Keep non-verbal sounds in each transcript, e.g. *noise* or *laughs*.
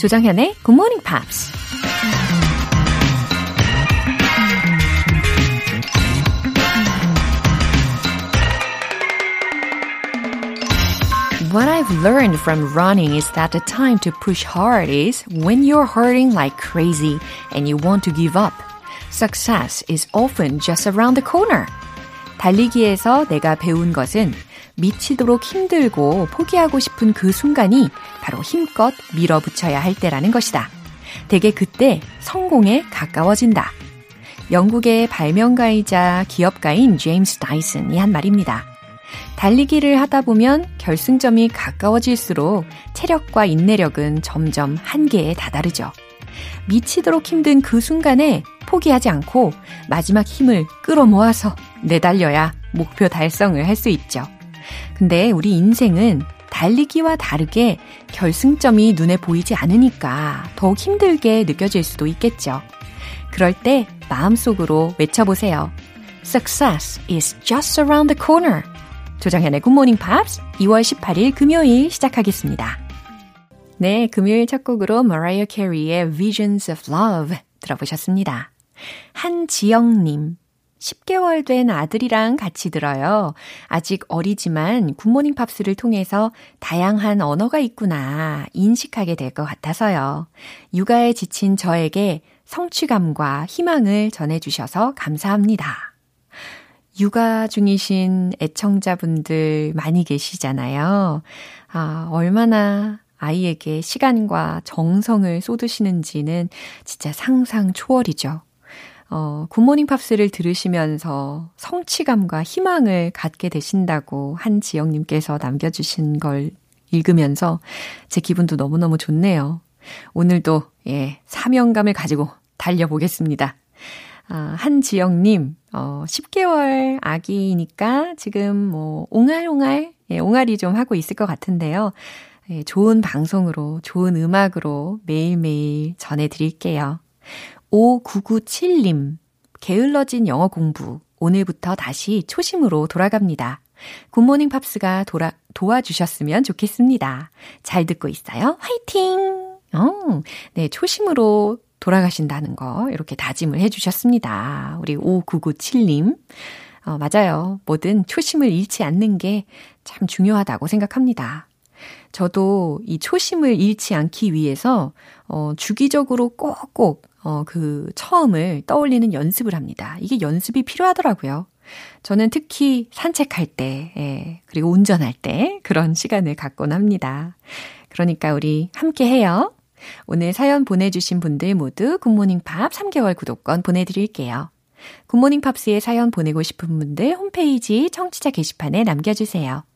조정현의 Good Morning Pops. What I've learned from running is that the time to push hard is when you're hurting like crazy and you want to give up. Success is often just around the corner. 달리기에서 내가 배운 것은 미치도록 힘들고 포기하고 싶은 그 순간이 바로 힘껏 밀어붙여야 할 때라는 것이다. 대개 그때 성공에 가까워진다. 영국의 발명가이자 기업가인 제임스 다이슨이 한 말입니다. 달리기를 하다 보면 결승점이 가까워질수록 체력과 인내력은 점점 한계에 다다르죠. 미치도록 힘든 그 순간에 포기하지 않고 마지막 힘을 끌어모아서 내달려야 목표 달성을 할 수 있죠. 근데 우리 인생은 달리기와 다르게 결승점이 눈에 보이지 않으니까 더욱 힘들게 느껴질 수도 있겠죠. 그럴 때 마음속으로 외쳐보세요. Success is just around the corner. 조정현의 굿모닝 팝스 2월 18일 금요일 시작하겠습니다. 네, 금요일 첫 곡으로 Mariah Carey의 Visions of Love 들어보셨습니다. 한지영님, 10개월 된 아들이랑 같이 들어요. 아직 어리지만 굿모닝 팝스를 통해서 다양한 언어가 있구나 인식하게 될 것 같아서요. 육아에 지친 저에게 성취감과 희망을 전해주셔서 감사합니다. 육아 중이신 애청자분들 많이 계시잖아요. 아, 얼마나 아이에게 시간과 정성을 쏟으시는지는 진짜 상상 초월이죠. 어, 굿모닝 팝스를 들으시면서 성취감과 희망을 갖게 되신다고 한지영님께서 남겨주신 걸 읽으면서 제 기분도 너무너무 좋네요. 오늘도, 예, 사명감을 가지고 달려보겠습니다. 아, 한지영님, 어, 10개월 아기니까 지금 뭐, 옹알옹알, 예, 옹알이 좀 하고 있을 것 같은데요. 예, 좋은 방송으로, 좋은 음악으로 매일매일 전해드릴게요. 5997님, 게을러진 영어 공부. 오늘부터 다시 초심으로 돌아갑니다. 굿모닝 팝스가 돌아, 도와주셨으면 좋겠습니다. 잘 듣고 있어요. 화이팅! 어, 네, 초심으로 돌아가신다는 거, 이렇게 다짐을 해주셨습니다. 우리 5997님. 어, 맞아요. 뭐든 초심을 잃지 않는 게 참 중요하다고 생각합니다. 저도 이 초심을 잃지 않기 위해서, 어, 주기적으로 꼭꼭 어, 그 처음을 떠올리는 연습을 합니다. 이게 연습이 필요하더라고요. 저는 특히 산책할 때, 예, 그리고 운전할 때 그런 시간을 갖곤 합니다. 그러니까 우리 함께 해요. 오늘 사연 보내주신 분들 모두 굿모닝 팝 3개월 구독권 보내드릴게요. 굿모닝 팝스에 사연 보내고 싶은 분들 홈페이지 청취자 게시판에 남겨주세요.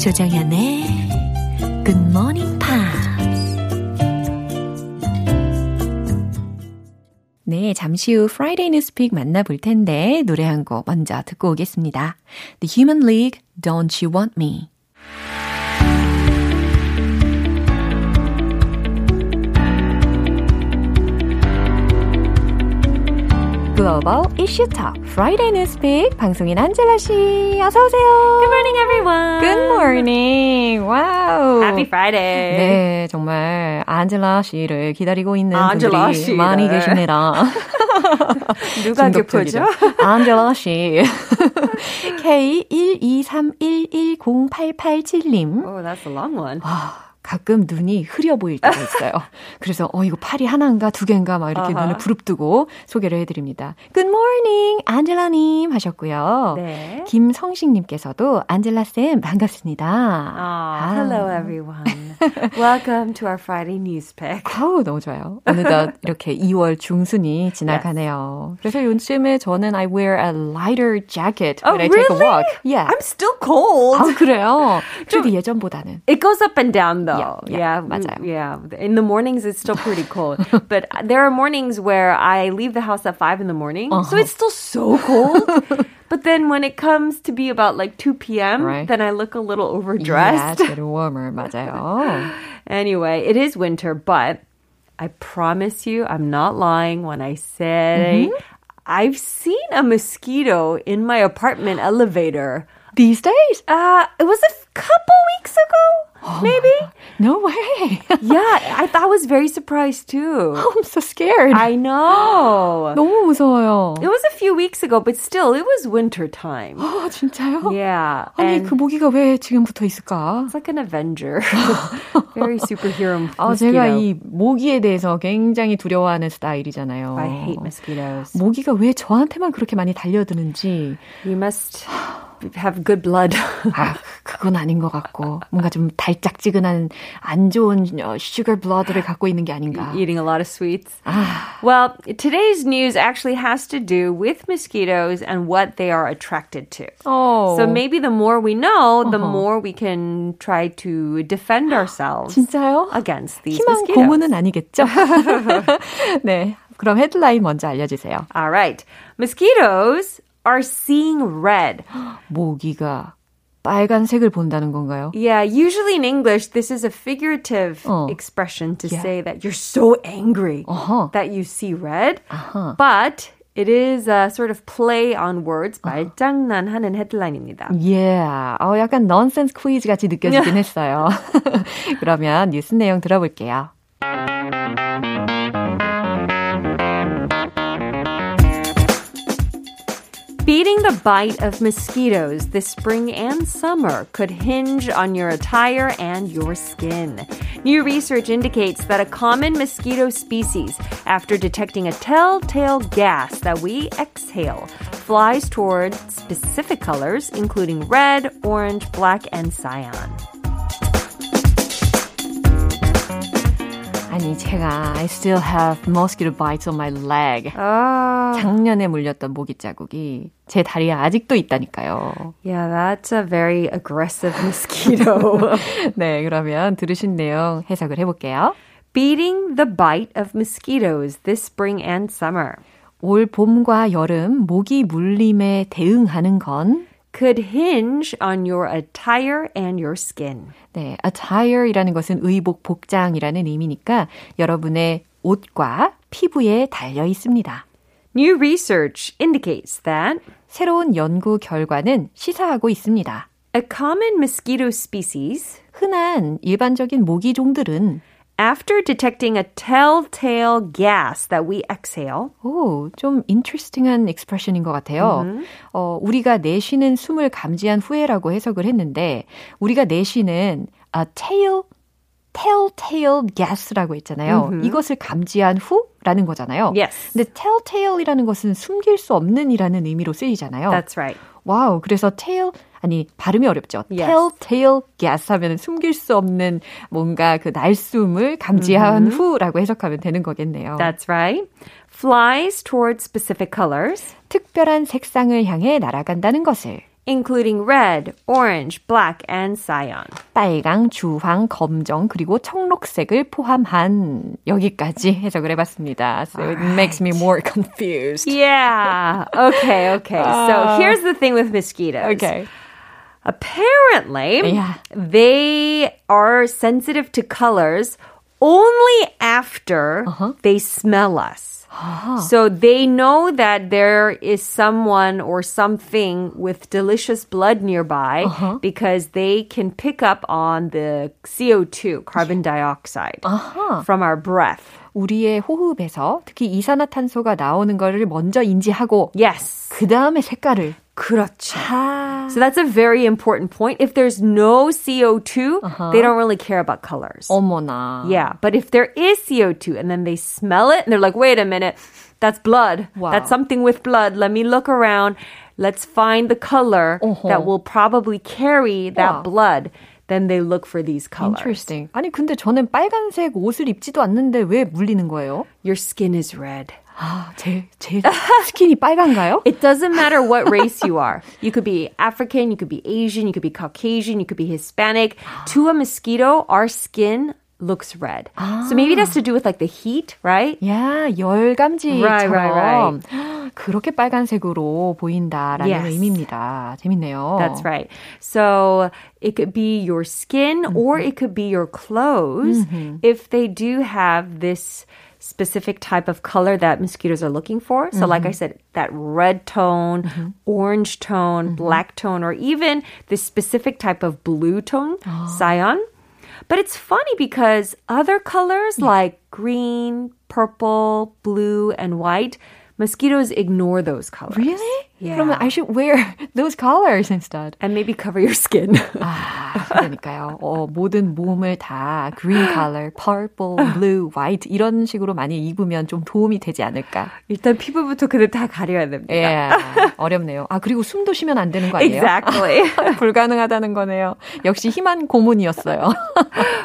조정현의 굿모닝 팝스 네, 잠시 후 Friday Newspeak 만나볼 텐데 노래 한 곡 먼저 듣고 오겠습니다. The Human League, Don't You Want Me 글로벌 이슈 톡 Friday Newspeak 방송인 안젤라 씨 어서 오세요. Good morning everyone. Good morning. 와우. Happy Friday. 네, 정말 안젤라 씨를 기다리고 있는 안젤라 분들이 씨를. 많이 계십니다. 누가. 교포죠? 안젤라 씨. K123110887님. Oh, that's a long one. 와, 가끔 눈이 흐려 보일 때가 있어요. 그래서 어 이거 팔이 하나인가 두 개인가 막 이렇게 아하. 눈을 부릅뜨고 소개를 해드립니다. Good morning, 안젤라님 하셨고요. 네. 김성식님께서도 안젤라 쌤 반갑습니다. Oh, hello everyone. Welcome to our Friday news pick. 아우, 너무 좋아요. 어느덧 이렇게 2월 중순이 지나가네요. Yes. 그래서 요즘에 저는 I wear a lighter jacket when oh, I really? take a walk. Yeah. I'm still cold. 아, 그래요? 그래도 예전보다는. It goes up and down though. Yeah, yeah, yeah, 맞아요. Yeah. In the mornings it's still pretty cold. *laughs* but there are mornings where I leave the house at 5 in the morning. Uh-huh. So it's still so cold. *laughs* But then when it comes to be about like 2 p.m., right. then I look a little overdressed. Yeah, it's getting warmer, 맞아요. *laughs* anyway, it is winter, but I promise you, I'm not lying when I say mm-hmm. I've seen a mosquito in my apartment elevator. These days? Uh, it was a couple weeks ago. *gasps* Oh maybe? No way. yeah, I, I was very surprised too. Oh, I'm so scared. I know. 너무 무서워요. It was a few weeks ago, but still, it was winter time. 아, 진짜요? Yeah. 아니, 그 모기가 왜 지금 붙어 있을까? It's like an Avenger. very superhero 아. 제가 이 모기에 대해서 굉장히 두려워하는 스타일이잖아요. I hate mosquitoes. 모기가 왜 저한테만 그렇게 많이 달려드는지. You must have good blood. *laughs* 아, 그건 아닌 것 같고 뭔가 좀 달짝지근한 안 좋은 sugar blood를 갖고 있는 게 아닌가. *laughs* Eating a lot of sweets. 아. Well, today's news actually has to do with mosquitoes and what they are attracted to. Oh. So maybe the more we know, the uh-huh. more we can try to defend ourselves 진짜요? against these 희망 mosquitoes. 고문은 아니겠죠? *laughs* 네. 그럼 헤드라인 먼저 알려주세요. All right. Mosquitoes are seeing red. *gasps* 모기가 빨간색을 본다는 건가요? Yeah, usually in English, this is a figurative 어. expression to Yeah. say that you're so angry 어허. that you see red. 아하. But it is a sort of play on words, 말장난하는 헤드라인입니다. Yeah. 어, 약간 nonsense 퀴즈 같이 느껴지긴 *laughs* 했어요. *laughs* 그러면 뉴스 내용 들어볼게요. Beating the bite of mosquitoes this spring and summer could hinge on your attire and your skin. New research indicates that a common mosquito species, after detecting a telltale gas that we exhale, flies toward specific colors, including red, orange, black, and cyan. 아니 제가 I still have mosquito bites on my leg. 아. 작년에 물렸던 모기 자국이 제 다리에 아직도 있다니까요. Yeah, that's a very aggressive mosquito. 네, 그러면 들으신 내용 해석을 해볼게요. Beating the bite of mosquitoes this spring and summer. 올 봄과 여름 모기 물림에 대응하는 건 could hinge on your attire and your skin. 네, attire이라는 것은 의복, 복장이라는 의미니까 여러분의 옷과 피부에 달려 있습니다. New research indicates that 새로운 연구 결과는 시사하고 있습니다. A common mosquito species, 흔한 일반적인 모기 종들은 after detecting a telltale gas that we exhale. 오, 좀 interesting한 expression인 것 같아요. Mm-hmm. 어, 우리가 내쉬는 숨을 감지한 후에라고 해석을 했는데, 우리가 내쉬는 a tail, telltale gas라고 했잖아요. Mm-hmm. 이것을 감지한 후 라는 거잖아요. Yes. 근데 telltale이라는 것은 숨길 수 없는이라는 의미로 쓰이잖아요. That's right. Wow, 그래서 tail 아니 발음이 어렵죠. Yes. telltale gas 하면 숨길 수 없는 뭔가 그 날숨을 감지한 Mm-hmm. 후라고 해석하면 되는 거겠네요. That's right. Flies toward specific colors, 특별한 색상을 향해 날아간다는 것을 including red, orange, black, and cyan. 빨강, 주황, 검정 그리고 청록색을 포함한 여기까지 해석을 *laughs* 해봤습니다. So it makes me more confused. Yeah. Okay, okay. so here's *laughs* the thing with mosquitoes. Okay. Apparently, Yeah. they are sensitive to colors only after uh-huh. they smell us. Uh-huh. So they know that there is someone or something with delicious blood nearby uh-huh. because they can pick up on the CO2, carbon dioxide, from our breath. 우리의 호흡에서 특히 이산화탄소가 나오는 것을 먼저 인지하고 Yes. 그 다음에 색깔을 그렇죠. 아. So that's a very important point. If there's no CO2, they don't really care about colors. 어머나. Yeah, but if there is CO2 and then they smell it and they're like, wait a minute, that's blood. Wow. That's something with blood. Let me look around. Let's find the color Uh-huh. that will probably carry that Wow. blood. then they look for these colors. Interesting. 아니 근데 저는 빨간색 옷을 입지도 않는데 왜 물리는 거예요? Your skin is red. 아, 제, 제 스킨이 빨간가요? *laughs* It doesn't matter what race you are. You could be African, you could be Asian, you could be Caucasian, you could be Hispanic. *gasps* To a mosquito, our skin looks red. 아. So maybe it has to do with like the heat, right? 야, 열감지처럼 Right, right, right. *gasps* 그렇게 빨간색으로 보인다라는 Yes. 의미입니다. 재밌네요. That's right. So it could be your skin or it could be your clothes if they do have this specific type of color that mosquitoes are looking for. So like I said, that red tone, orange tone, black tone, or even this specific type of blue tone, cyan. But it's funny because other colors mm. like green, purple, blue, and white, mosquitoes ignore those colors. Really? Yeah. 그러면 I should wear *laughs* those colors instead. And maybe cover your skin. *laughs* 아, 그러니까요. 어, 모든 몸을 다 green color, purple, *laughs* blue, white 이런 식으로 많이 입으면 좀 도움이 되지 않을까. 일단 피부부터 근데 다 가려야 됩니다. 예, 어렵네요. 아, 그리고 숨도 쉬면 안 되는 거 아니에요? Exactly. 불가능하다는 거네요. 역시 희만 고문이었어요.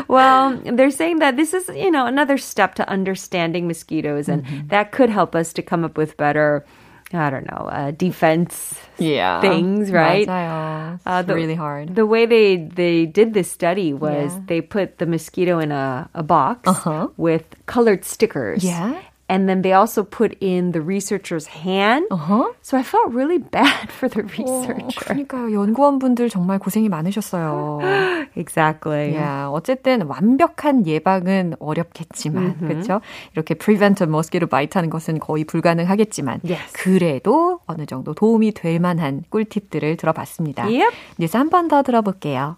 well, they're saying that this is, you know, another step to understanding mosquitoes and that could help us to come up with better I don't know, uh, defense yeah. things, right? 맞아요. It's Uh, the- really hard. The way they they did this study was Yeah. they put the mosquito in a, a box Uh-huh. with colored stickers. Yeah. And then they also put in the researcher's hand. Uh-huh. So I felt really bad for the 어, researcher. 그러니까요. 연구원분들 정말 고생이 많으셨어요. exactly. 야, 어쨌든 완벽한 예방은 어렵겠지만, 그렇죠? 이렇게 prevent a mosquito bite 하는 것은 거의 불가능하겠지만, Yes. 그래도 어느 정도 도움이 될 만한 꿀팁들을 들어봤습니다. Yep. 이제 한 번 더 들어볼게요.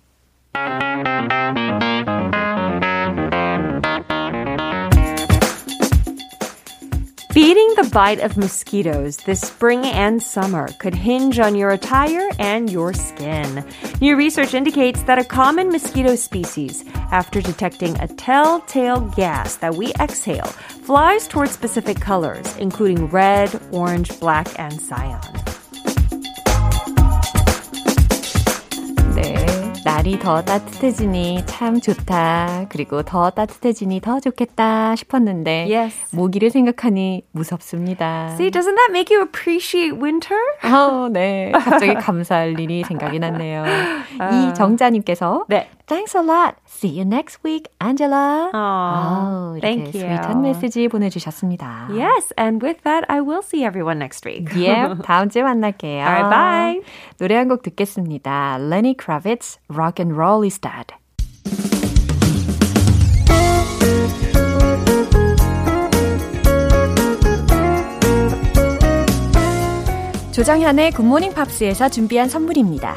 Beating the bite of mosquitoes this spring and summer could hinge on your attire and your skin. New research indicates that a common mosquito species, after detecting a telltale gas that we exhale, flies towards specific colors, including red, orange, black, and cyan. 날이 더 따뜻해지니 참 좋다. 그리고 더 따뜻해지니 더 좋겠다 싶었는데, Yes. 모기를 생각하니 무섭습니다. See, doesn't that make you appreciate winter? 어, 네. 갑자기 감사할 일이 생각이 났네요. *laughs* 이 정자님께서 네. Thanks a lot. See you next week, Angela. Aw, 이렇게 thank you. 스윗한 메시지 보내주셨습니다. Yes, and with that, I will see everyone next week. 예, *laughs* 다음 주에 만날게요. Alright, bye. 노래 한 곡 듣겠습니다. Lenny Kravitz, Rock and Roll is Dead. 조정현의 굿모닝 팝스에서 준비한 선물입니다.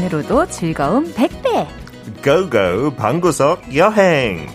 만으로도 즐거움 100배. 고고 방구석 여행.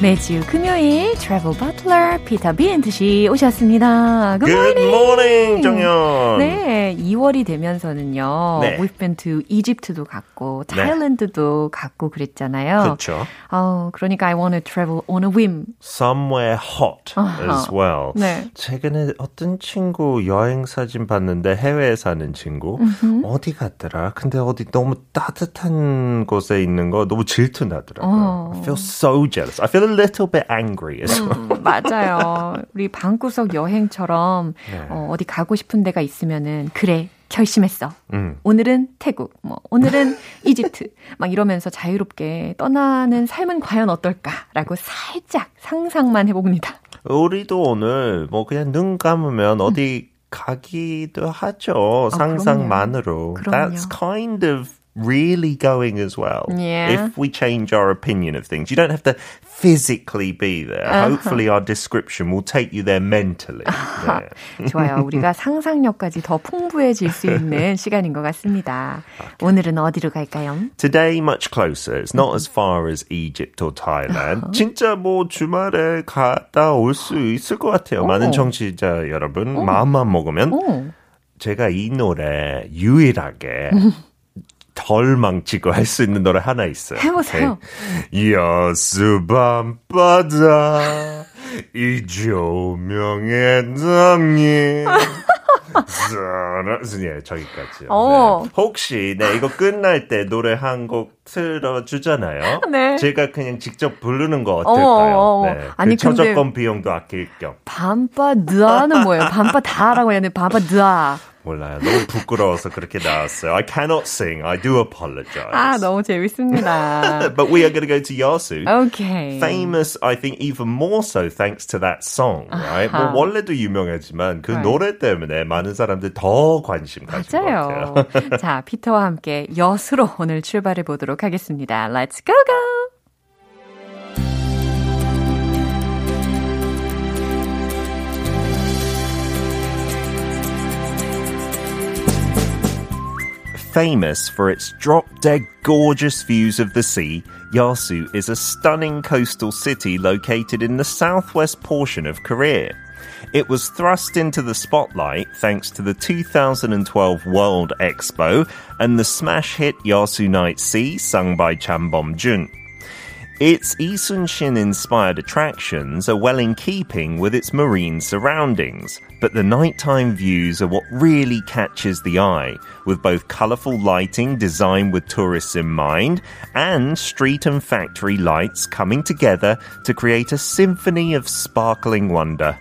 매주 금요일 트래블 버틀러 피터 비엔트 씨 오셨습니다. Good Good morning. 정연. 네, 2월이 되면서는요. 네. We've been to Egypt도 갔고 네. 타일랜드도 갔고 그랬잖아요. 그렇죠. 어, 그러니까 I want to travel on a whim. Somewhere hot as well. 네. 최근에 어떤 친구 여행 사진 봤는데 해외에 사는 친구 어디 갔더라? 근데 어디 너무 따뜻한 곳에 있는 거 너무 질투 나더라고요. 어. I feel so jealous. I feel a little bit angry as well. 음, 맞아요. 우리 방구석 여행처럼 네. 어, 어디 가고 싶은 데가 있으면은 그래 결심했어. 음. 오늘은 태국, 뭐 오늘은 *laughs* 이집트, 막 이러면서 자유롭게 떠나는 삶은 과연 어떨까라고 살짝 상상만 해봅니다. 우리도 오늘 뭐 그냥 눈 감으면 어디 가기도 하죠. 상상만으로. 그럼요. That's kind of really going as well. Yeah. If we change our opinion of things, you don't have to physically be there. Uh-huh. Hopefully, our description will take you there mentally. 네. *laughs* 좋아요. 우리가 상상력까지 더 풍부해질 수 있는 *laughs* 시간인 것 같습니다. 오늘은 어디로 갈까요? Today, much closer. It's not as far as Egypt or Thailand. 진짜 뭐 주말에 갔다 올 수 있을 것 같아요. 많은 청취자 여러분, 마음만 먹으면 오. 제가 이 노래 유일하게 *laughs* 덜 망치고 할 수 있는 노래 하나 있어요. 해보세요. 오케이? 여수 밤바다 이 조명의 당이 *laughs* 예, 저기까지요. 어. 네. 혹시 네 이거 끝날 때 노래 한 곡 틀어 주잖아요. *laughs* 네. 제가 그냥 직접 부르는 거 어떨까요? 어, 어, 어. 네. 아니, 그 저작권 비용도 아낄 겸. 밤바드아는 뭐예요? 밤바다라고 해야 되는데 밤바드아. 몰라요. 너무 부끄러워서 그렇게 나왔어요. I cannot sing. I do apologize. 아, 너무 재밌습니다. *laughs* But we are going to go to Yasu. 오케이. Famous, I think, even more so thanks to that song, right? 아하. 뭐 원래도 유명하지만 그 Right. 노래 때문에 많은 사람들 더 관심 가진 것 같아요. 맞아요. *laughs* 자, 피터와 함께 여수로 오늘 출발해 보도록 하겠습니다. Let's go go! Famous for its drop-dead gorgeous views of the sea, Yasu is a stunning coastal city located in the southwest portion of Korea. It was thrust into the spotlight thanks to the 2012 World Expo and the smash hit Yasu Night Sea sung by Cham Bom-jun. Its Isun-shin inspired attractions are well in keeping with its marine surroundings, but the nighttime views are what really catches the eye, with both colourful lighting designed with tourists in mind and street and factory lights coming together to create a symphony of sparkling wonder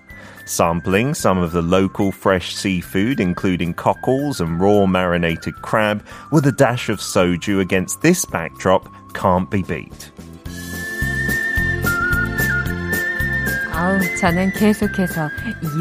Sampling some of the local fresh seafood, including cockles and raw marinated crab, with a dash of soju against this backdrop can't be beat. 아우, 저는 계속해서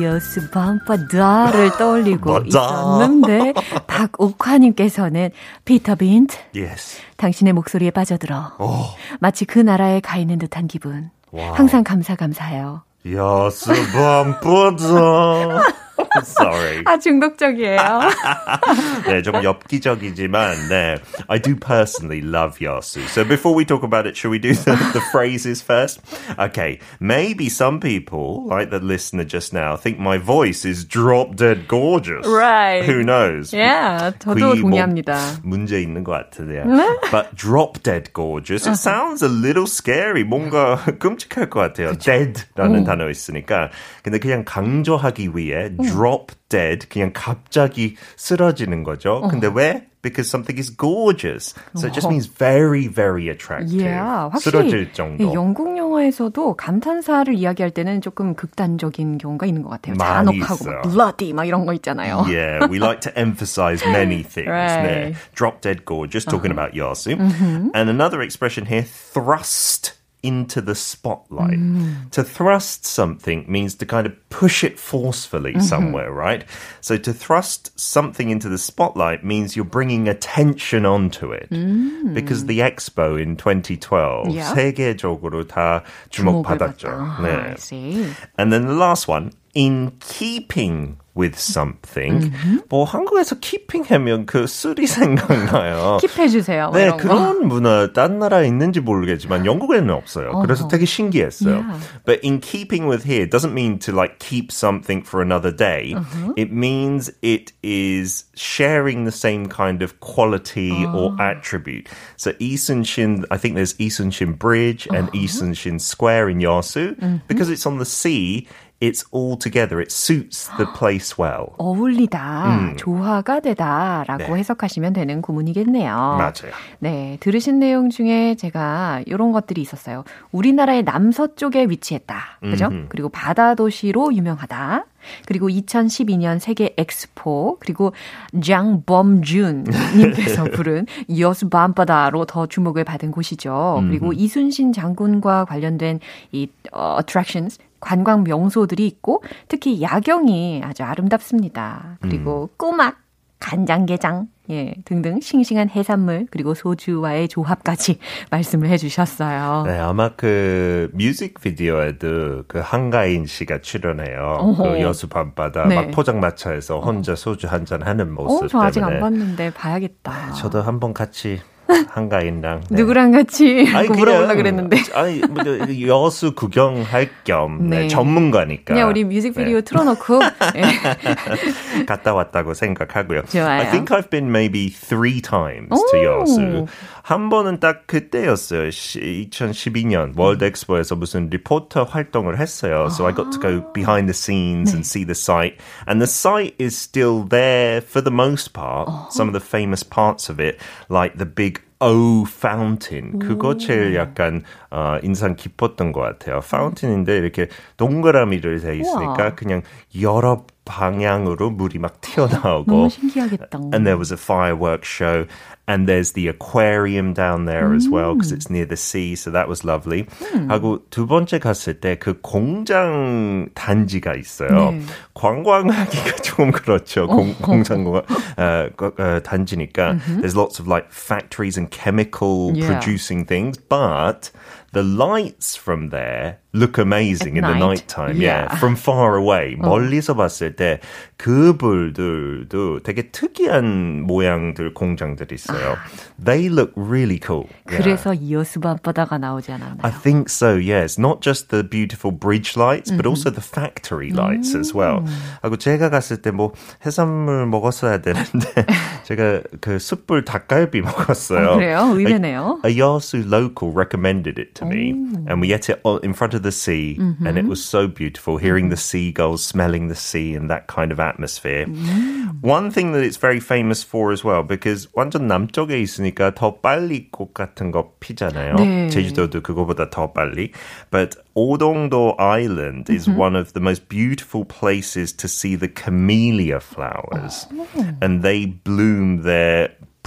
여수 밤바다를 떠올리고 맞아. 있었는데 박옥화님께서는 피터 빈트 Yes. 당신의 목소리에 빠져들어 어. 마치 그 나라에 가 있는 듯한 기분 와우. 항상 감사 감사해요 야스 밤바다. *laughs* *laughs* Sorry. 아 중독적이에요 *laughs* 네, 좀 엽기적이지만, 네, I do personally love Yasu. So before we talk about it, should we do the, the phrases first? Okay, maybe some people, like the listener just now, think my voice is drop dead gorgeous. Right. Who knows? yeah, 저도 귀, 뭐, 동의합니다 문제 있는 것 같으네요. But drop dead gorgeous. It sounds a little scary. 뭔가 *laughs* 끔찍할 것 같아요. dead라는 단어 있으니까. 근데 그냥 강조하기 위해 drop dead 그냥 갑자기 쓰러지는 거죠. 근데 왜? Because something is gorgeous. So it just means very, very attractive. Yeah, 확실히 쓰러질 정도. 이 영국 영화에서도 감탄사를 이야기할 때는 조금 극단적인 경우가 있는 것 같아요. 많이 잔혹하고 있어요. 막 bloody 막 이런 거 있잖아요. Yeah, we like to emphasize many *laughs* things. Right. 네. Drop dead gorgeous, talking about Yasu. And another expression here, thrust into the spotlight. To thrust something means to kind of push it forcefully somewhere, right? So to thrust something into the spotlight means you're bringing attention onto it. Because the expo in 2012 Yeah. 세계적으로 다 주목을 주목받았죠. 받다. 네. I see. And then the last one, in keeping with something. 뭐 한국에서 keeping 하면 그 술이 생각나요. 킵해주세요. *laughs* 뭐 네, 이런 거. 그런 문화 딴 나라에 있는지 모르겠지만 영국에는 없어요. 그래서 되게 신기했어요. Yeah. But in keeping with here doesn't mean to like keep something for another day. It means it is sharing the same kind of quality or attribute. So Isun-shin, I think there's Isun-shin Bridge and Isun-shin Square in Yasu. Because it's on the sea, it's all together. It suits the *gasps* place well. 어울리다, 조화가 되다라고 네. 해석하시면 되는 구문이겠네요. 맞아요. 네, 들으신 내용 중에 제가 이런 것들이 있었어요. 우리나라의 남서쪽에 위치했다. 그죠? 그리고 바다 도시로 유명하다. 그리고 2012년 세계 엑스포, 그리고 장범준 님께서 *laughs* 부른 여수 밤바다로 더 주목을 받은 곳이죠. 그리고 이순신 장군과 관련된 이 어, attractions 관광 명소들이 있고 특히 야경이 아주 아름답습니다. 그리고 꼬막 간장게장, 예, 등등 싱싱한 해산물 그리고 소주와의 조합까지 *laughs* 말씀을 해주셨어요. 네, 아마 그 뮤직비디오에도 그 한가인 씨가 출연해요. 어허. 그 여수 밤바다 네. 막 포장마차에서 혼자 소주 한 잔 하는 모습 어, 저 아직 안 봤는데 봐야겠다. 저도 한번 같이 한가인랑 네. 누구랑 같이 아니, 물어보려 그랬는데 아니 뭐, 여수 구경할 겸 네. 네, 전문가니까 그냥 우리 뮤직비디오 네. 틀어놓고 갔다 왔다고 생각하고요. 좋아요. I think I've been maybe three times 오. to 여수. 한 번은 딱 그때였어요. 2012년 월드 엑스포에서 무슨 리포터 활동을 했어요. So I got to go behind the scenes 네. and see the site. And the site is still there for the most part. Some of the famous parts of it, like the big O fountain. 그거 제일 약간 어, 인상 깊었던 것 같아요. 파운틴인데 이렇게 동그라미를 돼 있으니까 우와. 그냥 여러 방향으로 물이 막 튀어나오고. 너무 신기하겠다. And there was a fireworks show. And there's the aquarium down there as well because it's near the sea, so that was lovely. 음. 하고 두 번째 갔을 때 그 공장 단지가 있어요. 네. 관광하기가 *laughs* 좀 그렇죠. 공, 공장 어, 어, 단지니까 there's lots of like factories and chemical yeah. producing things, but the lights from there look amazing in night. the night time. Yeah. yeah. From far away. 어. 멀리서 봤을 때 그불들도 되게 특이한 모양들 공장들이 있어요. They look really cool. 그래서 yeah. 여수 밤바다가 나오지 않았나요? I think so. Yes. Not just the beautiful bridge lights, but also the factory lights as well. 하고 제가 갔을 때 뭐 해산물 먹었어야 되는데 *laughs* 제가 그 숯불 닭갈비 먹었어요. 어, 그래요? 의외네요. A, a 여수 local recommended it to me, and we ate it in front of the sea, mm-hmm. and it was so beautiful. Hearing the seagulls, smelling the sea, and that kind of atmosphere. Mm. One thing that it's very famous for as well, because 완전 남쪽에 있으니까 더 빨리 꽃 같은 거 피잖아요. 네. 제주도도 그거보다 더 빨리. But Odongdo Island is mm-hmm. one of the most beautiful places to see the camellia flowers, oh. and they bloom there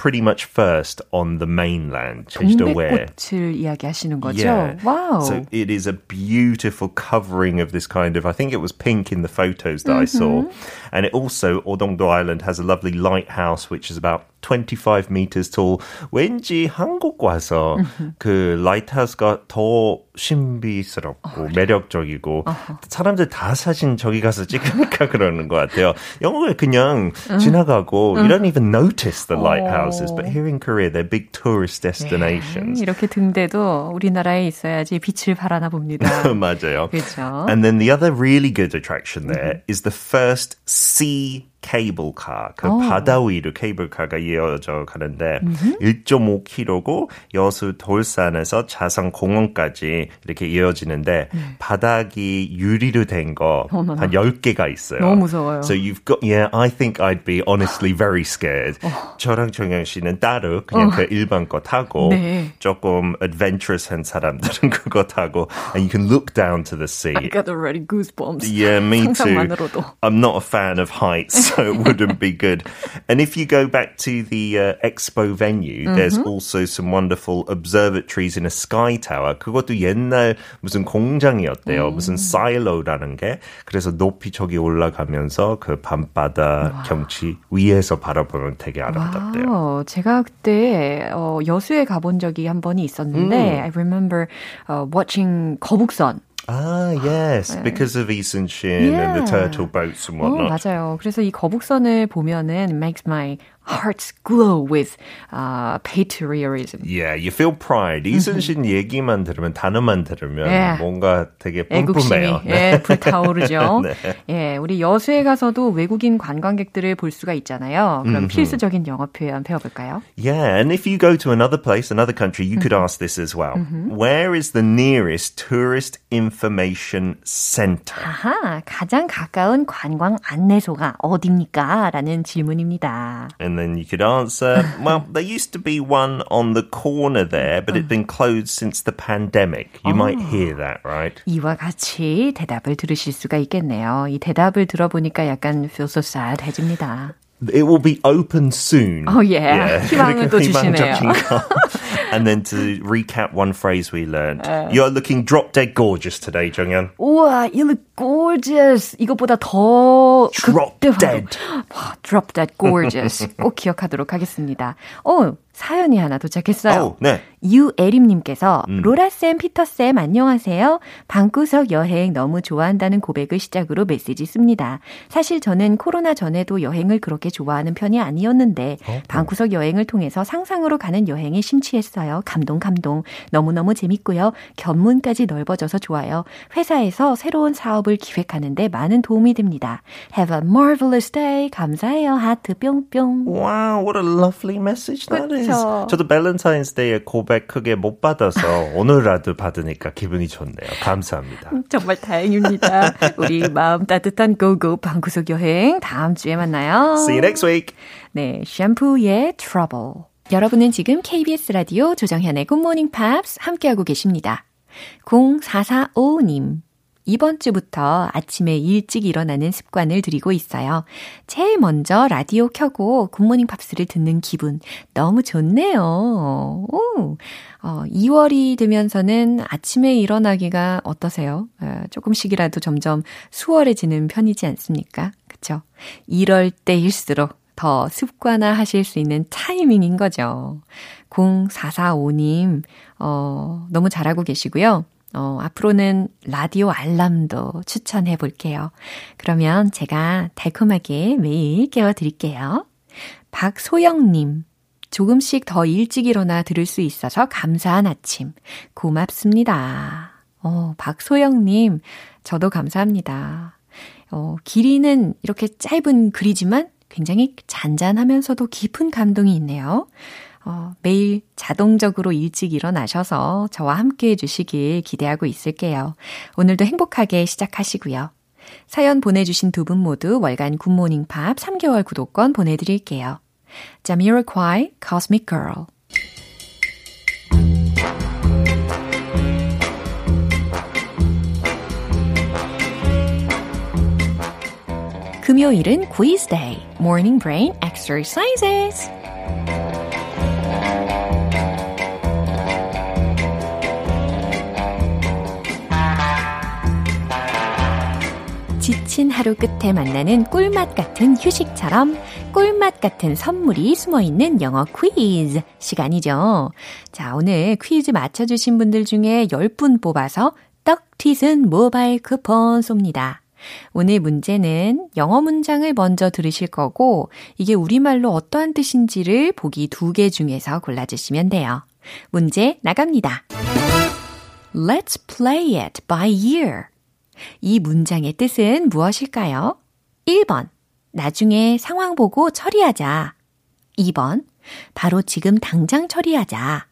pretty much first on the mainland. 동백꽃을 이야기하시는 거죠? Yeah. Wow. So it is a beautiful covering of this kind of, I think it was pink in the photos that mm-hmm. I saw. And it also, Odongdo Island has a lovely lighthouse, which is about 25 meters tall. 왠지 한국 와서 그 라이트하우스가 더 신비스럽고 매력적이고 사람들 다 사진 저기 가서 찍으니까 그러는 것 같아요. 영국에 그냥 지나가고 you don't even notice the lighthouses, but here in Korea they're big tourist destinations. 네, 이렇게 등대도 우리나라에 있어야지 빛을 발하나 봅니다. 맞아요. 그렇죠. And then the other really good attraction there is the first sea 케이블카, 그 오. 바다 위로 케이블카가 이어져 가는데 음흠. 1.5km고 여수 돌산에서 자산 공원까지 이렇게 이어지는데 네. 바닥이 유리로 된 거 한 10개가 있어요. 너무 무서워요. So you've got yeah, I think I'd be honestly very scared. 어. 저랑 정영 씨는 따로 그냥 어. 그 일반 거 타고 네. 조금 adventurous한 사람들은 그거 타고 and you can look down to the sea. I got already goosebumps. Yeah, me too. I'm not a fan of heights. so it *laughs* wouldn't be good. And if you go back to the uh, expo venue, mm-hmm. there's also some wonderful observatories in a sky tower. 그것도 옛날 무슨 공장이었대요. 음. 무슨 사일로라는 게. 그래서 높이 저기 올라가면서 그 밤바다 와. 경치 위에서 바라보면 되게 아름답대요. 와우. 제가 그때 어, 여수에 가본 적이 한 번이 있었는데 음. I remember uh, watching 거북선. Ah, yes, because of Yi Sun-shin yeah. and the turtle boats and whatnot. 오, 맞아요. 그래서 이 거북선을 보면은 makes my hearts glow with uh, patriotism. Yeah, you feel pride. 이순신 얘기만 들으면 단어만 들으면 yeah. 뭔가 되게 뿜뿜해요. 예, 불타오르죠. 네. 예, 우리 여수에 가서도 외국인 관광객들을 볼 수가 있잖아요. 그럼 mm-hmm. 필수적인 영어 표현 배워볼까요? Yeah, and if you go to another place, another country, you could ask this as well. Mm-hmm. Where is the nearest tourist information center? 아하, 가장 가까운 관광 안내소가 어디입니까? 라는 질문입니다. And and then you could answer, *laughs* well, there used to be one on the corner there, but it's been closed since the pandemic. You might hear that, right? 이와 같이 대답을 들으실 수가 있겠네요. 이 대답을 들어보니까 약간 feel so sad 해집니다. It will be open soon. Oh yeah. yeah. *laughs* 희망을 또 *laughs* 주시네요. and then to recap one phrase we learned. Uh, You're looking drop dead gorgeous today, Jonghyun. Wow, you look gorgeous. gorgeous 이것보다 더 Drop dead. 와, drop dead gorgeous *laughs* 꼭 기억하도록 하겠습니다. 어, 사연이 하나 도착했어요. 오, 네. 유에림님께서 음. 로라쌤, 피터쌤 안녕하세요. 방구석 여행 너무 좋아한다는 고백을 시작으로 메시지 씁니다. 사실 저는 코로나 전에도 여행을 그렇게 좋아하는 편이 아니었는데 어? 방구석 여행을 통해서 상상으로 가는 여행에 심취했어요. 감동 감동. 너무너무 재밌고요. 견문까지 넓어져서 좋아요. 회사에서 새로운 사업을 기획하는데 많은 도움이 됩니다. Have a marvelous day. 감사해요. 하트 뿅뿅. Wow, what a lovely message that is. 그쵸. 저도 발렌타인스데이에 고백 크게 못 받아서 *laughs* 오늘라도 받으니까 기분이 좋네요. 감사합니다. 정말 다행입니다. *laughs* 우리 마음 따뜻한 고고 방구석 여행 다음 주에 만나요. See you next week. 네, 샴푸의 Trouble. 여러분은 지금 KBS 라디오 조정현의 Good Morning Pops 함께하고 계십니다. 0445님. 이번 주부터 아침에 일찍 일어나는 습관을 들이고 있어요. 제일 먼저 라디오 켜고 굿모닝 팝스를 듣는 기분 너무 좋네요. 오, 어, 2월이 되면서는 아침에 일어나기가 어떠세요? 어, 조금씩이라도 점점 수월해지는 편이지 않습니까? 그쵸? 이럴 때일수록 더 습관화 하실 수 있는 타이밍인 거죠. 0445님, 어, 너무 잘하고 계시고요. 어, 앞으로는 라디오 알람도 추천해 볼게요. 그러면 제가 달콤하게 매일 깨워드릴게요. 박소영님, 조금씩 더 일찍 일어나 들을 수 있어서 감사한 아침. 고맙습니다. 어, 박소영님, 저도 감사합니다. 어, 길이는 이렇게 짧은 글이지만 굉장히 잔잔하면서도 깊은 감동이 있네요. 어, 매일 자동적으로 일찍 일어나셔서 저와 함께 해주시길 기대하고 있을게요. 오늘도 행복하게 시작하시고요. 사연 보내주신 두 분 모두 월간 굿모닝 팝 3개월 구독권 보내드릴게요. Jamiroquai, Cosmic Girl. 금요일은 quiz day, morning brain exercises. 지친 하루 끝에 만나는 꿀맛 같은 휴식처럼 꿀맛 같은 선물이 숨어 있는 영어 퀴즈 시간이죠. 자, 오늘 퀴즈 맞춰주신 분들 중에 10분 뽑아서 떡 튀순 모바일 쿠폰 쏩니다. 오늘 문제는 영어 문장을 먼저 들으실 거고, 이게 우리말로 어떠한 뜻인지를 보기 두 개 중에서 골라주시면 돼요. 문제 나갑니다. Let's play it by ear. 이 문장의 뜻은 무엇일까요? 1번. 나중에 상황 보고 처리하자. 2번. 바로 지금 당장 처리하자.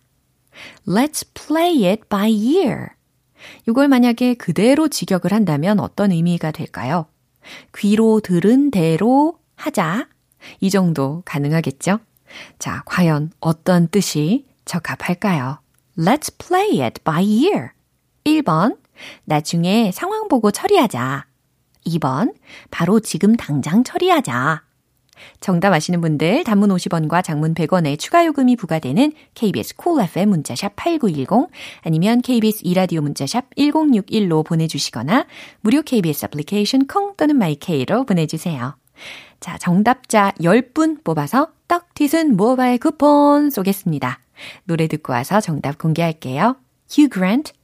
Let's play it by ear. 이걸 만약에 그대로 직역을 한다면 어떤 의미가 될까요? 귀로 들은 대로 하자. 이 정도 가능하겠죠? 자, 과연 어떤 뜻이 적합할까요? Let's play it by ear. 1번. 나중에 상황 보고 처리하자. 2번. 바로 지금 당장 처리하자. 정답 아시는 분들 단문 50원과 장문 100원의 추가 요금이 부과되는 KBS Cool FM 문자샵 8910 아니면 KBS 2라디오 문자샵 1061로 보내주시거나 무료 KBS 애플리케이션 콩 또는 my K로 보내주세요. 자, 정답자 10분 뽑아서 떡튀순 모바일 쿠폰 쏘겠습니다. 노래 듣고 와서 정답 공개할게요. Hugh Grant,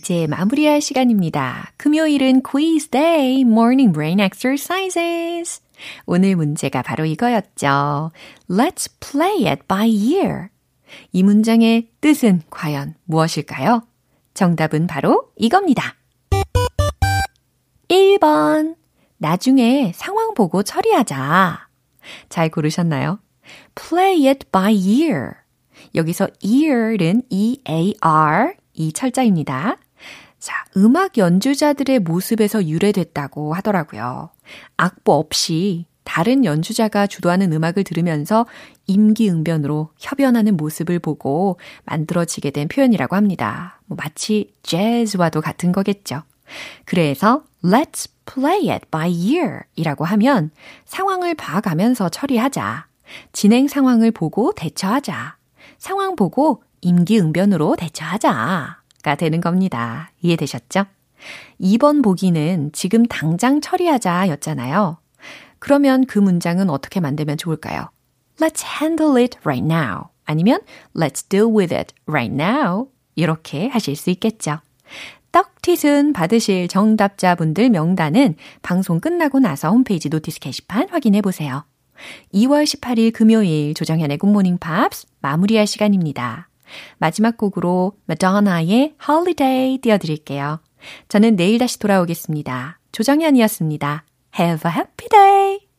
이제 마무리할 시간입니다. 금요일은 quiz day, morning brain exercises. 오늘 문제가 바로 이거였죠. Let's play it by ear. 이 문장의 뜻은 과연 무엇일까요? 정답은 바로 이겁니다. 1번. 나중에 상황 보고 처리하자. 잘 고르셨나요? Play it by ear. 여기서 ear은 E-A-R, 이 철자입니다. 자, 음악 연주자들의 모습에서 유래됐다고 하더라고요. 악보 없이 다른 연주자가 주도하는 음악을 들으면서 임기응변으로 협연하는 모습을 보고 만들어지게 된 표현이라고 합니다. 뭐 마치 재즈와도 같은 거겠죠. 그래서 let's play it by ear 이라고 하면 상황을 봐가면서 처리하자. 진행 상황을 보고 대처하자. 상황 보고 임기응변으로 대처하자. 가 되는 겁니다. 이해되셨죠? 2번 보기는 지금 당장 처리하자 였잖아요. 그러면 그 문장은 어떻게 만들면 좋을까요? Let's handle it right now. 아니면 Let's deal with it right now. 이렇게 하실 수 있겠죠. 떡튀순 받으실 정답자분들 명단은 방송 끝나고 나서 홈페이지 notice 게시판 확인해 보세요. 2월 18일 금요일 조정현의 굿모닝 팝스 마무리할 시간입니다. 마지막 곡으로 마돈나의 Holiday 띄워드릴게요. 저는 내일 다시 돌아오겠습니다. 조정현이었습니다. Have a happy day!